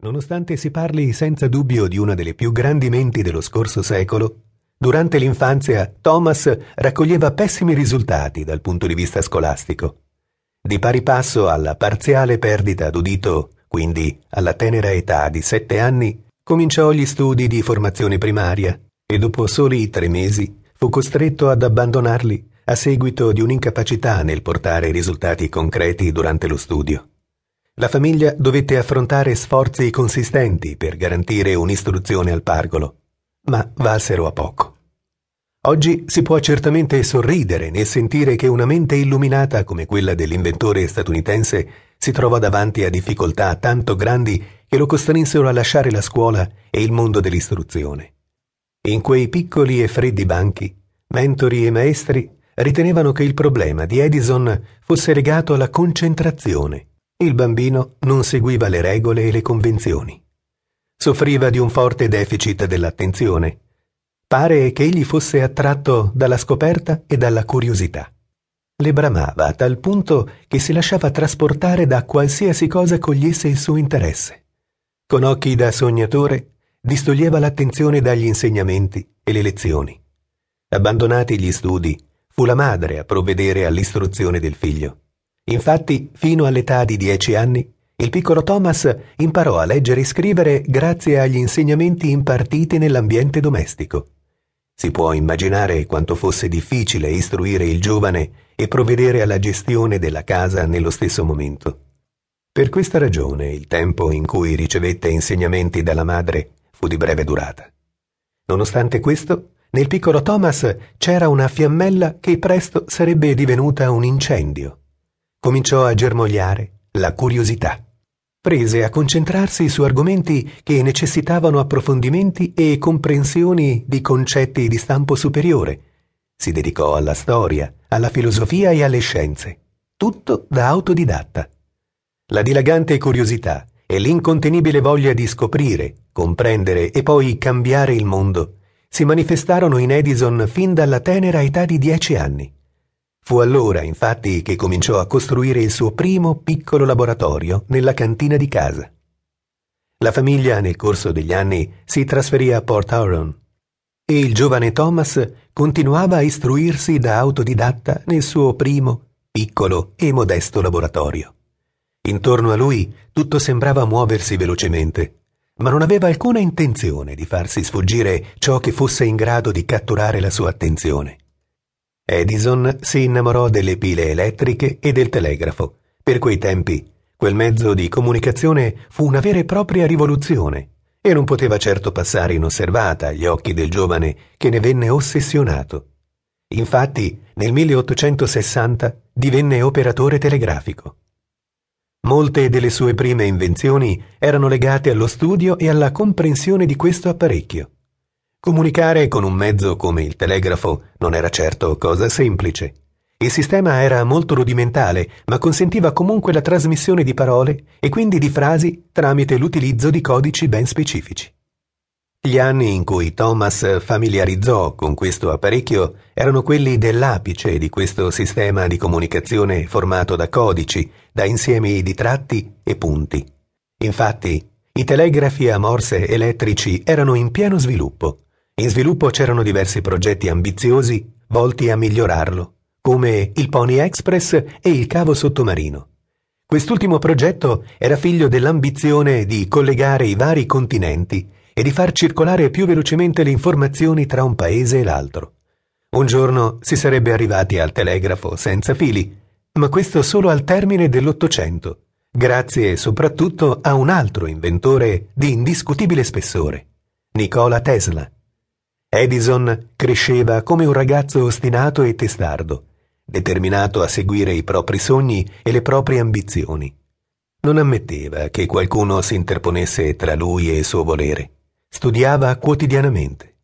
Nonostante si parli senza dubbio di una delle più grandi menti dello scorso secolo, durante l'infanzia Thomas raccoglieva pessimi risultati dal punto di vista scolastico. Di pari passo alla parziale perdita d'udito, quindi alla tenera età di sette anni, cominciò gli studi di formazione primaria e dopo soli tre mesi fu costretto ad abbandonarli a seguito di un'incapacità nel portare risultati concreti durante lo studio. La famiglia dovette affrontare sforzi consistenti per garantire un'istruzione al pargolo, ma valsero a poco. Oggi si può certamente sorridere nel sentire che una mente illuminata come quella dell'inventore statunitense si trova davanti a difficoltà tanto grandi che lo costrinsero a lasciare la scuola e il mondo dell'istruzione. In quei piccoli e freddi banchi, mentori e maestri ritenevano che il problema di Edison fosse legato alla concentrazione il bambino non seguiva le regole e le convenzioni. Soffriva di un forte deficit dell'attenzione. Pare che egli fosse attratto dalla scoperta e dalla curiosità. Le bramava a tal punto che si lasciava trasportare da qualsiasi cosa cogliesse il suo interesse. Con occhi da sognatore, distoglieva l'attenzione dagli insegnamenti e le lezioni. Abbandonati gli studi, fu la madre a provvedere all'istruzione del figlio. Infatti, fino all'età di dieci anni, il piccolo Thomas imparò a leggere e scrivere grazie agli insegnamenti impartiti nell'ambiente domestico. Si può immaginare quanto fosse difficile istruire il giovane e provvedere alla gestione della casa nello stesso momento. Per questa ragione il tempo in cui ricevette insegnamenti dalla madre fu di breve durata. Nonostante questo, nel piccolo Thomas c'era una fiammella che presto sarebbe divenuta un incendio cominciò a germogliare la curiosità. Prese a concentrarsi su argomenti che necessitavano approfondimenti e comprensioni di concetti di stampo superiore. Si dedicò alla storia, alla filosofia e alle scienze, tutto da autodidatta. La dilagante curiosità e l'incontenibile voglia di scoprire, comprendere e poi cambiare il mondo si manifestarono in Edison fin dalla tenera età di dieci anni. Fu allora, infatti, che cominciò a costruire il suo primo piccolo laboratorio nella cantina di casa. La famiglia, nel corso degli anni, si trasferì a Port Huron e il giovane Thomas continuava a istruirsi da autodidatta nel suo primo, piccolo e modesto laboratorio. Intorno a lui tutto sembrava muoversi velocemente, ma non aveva alcuna intenzione di farsi sfuggire ciò che fosse in grado di catturare la sua attenzione. Edison si innamorò delle pile elettriche e del telegrafo. Per quei tempi, quel mezzo di comunicazione fu una vera e propria rivoluzione e non poteva certo passare inosservata agli occhi del giovane che ne venne ossessionato. Infatti, nel 1860 divenne operatore telegrafico. Molte delle sue prime invenzioni erano legate allo studio e alla comprensione di questo apparecchio. Comunicare con un mezzo come il telegrafo non era certo cosa semplice. Il sistema era molto rudimentale, ma consentiva comunque la trasmissione di parole e quindi di frasi tramite l'utilizzo di codici ben specifici. Gli anni in cui Thomas familiarizzò con questo apparecchio erano quelli dell'apice di questo sistema di comunicazione formato da codici, da insiemi di tratti e punti. Infatti, i telegrafi a morse elettrici erano in pieno sviluppo in sviluppo c'erano diversi progetti ambiziosi volti a migliorarlo, come il Pony Express e il cavo sottomarino. Quest'ultimo progetto era figlio dell'ambizione di collegare i vari continenti e di far circolare più velocemente le informazioni tra un paese e l'altro. Un giorno si sarebbe arrivati al telegrafo senza fili, ma questo solo al termine dell'Ottocento, grazie soprattutto a un altro inventore di indiscutibile spessore, Nikola Tesla. Edison cresceva come un ragazzo ostinato e testardo, determinato a seguire i propri sogni e le proprie ambizioni. Non ammetteva che qualcuno si interponesse tra lui e il suo volere. Studiava quotidianamente.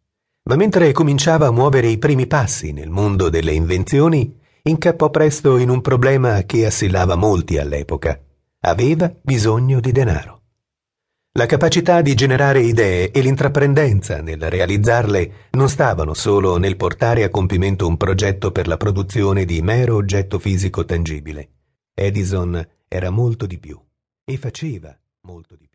Ma mentre cominciava a muovere i primi passi nel mondo delle invenzioni, incappò presto in un problema che assillava molti all'epoca. Aveva bisogno di denaro. La capacità di generare idee e l'intraprendenza nel realizzarle non stavano solo nel portare a compimento un progetto per la produzione di mero oggetto fisico tangibile. Edison era molto di più e faceva molto di più.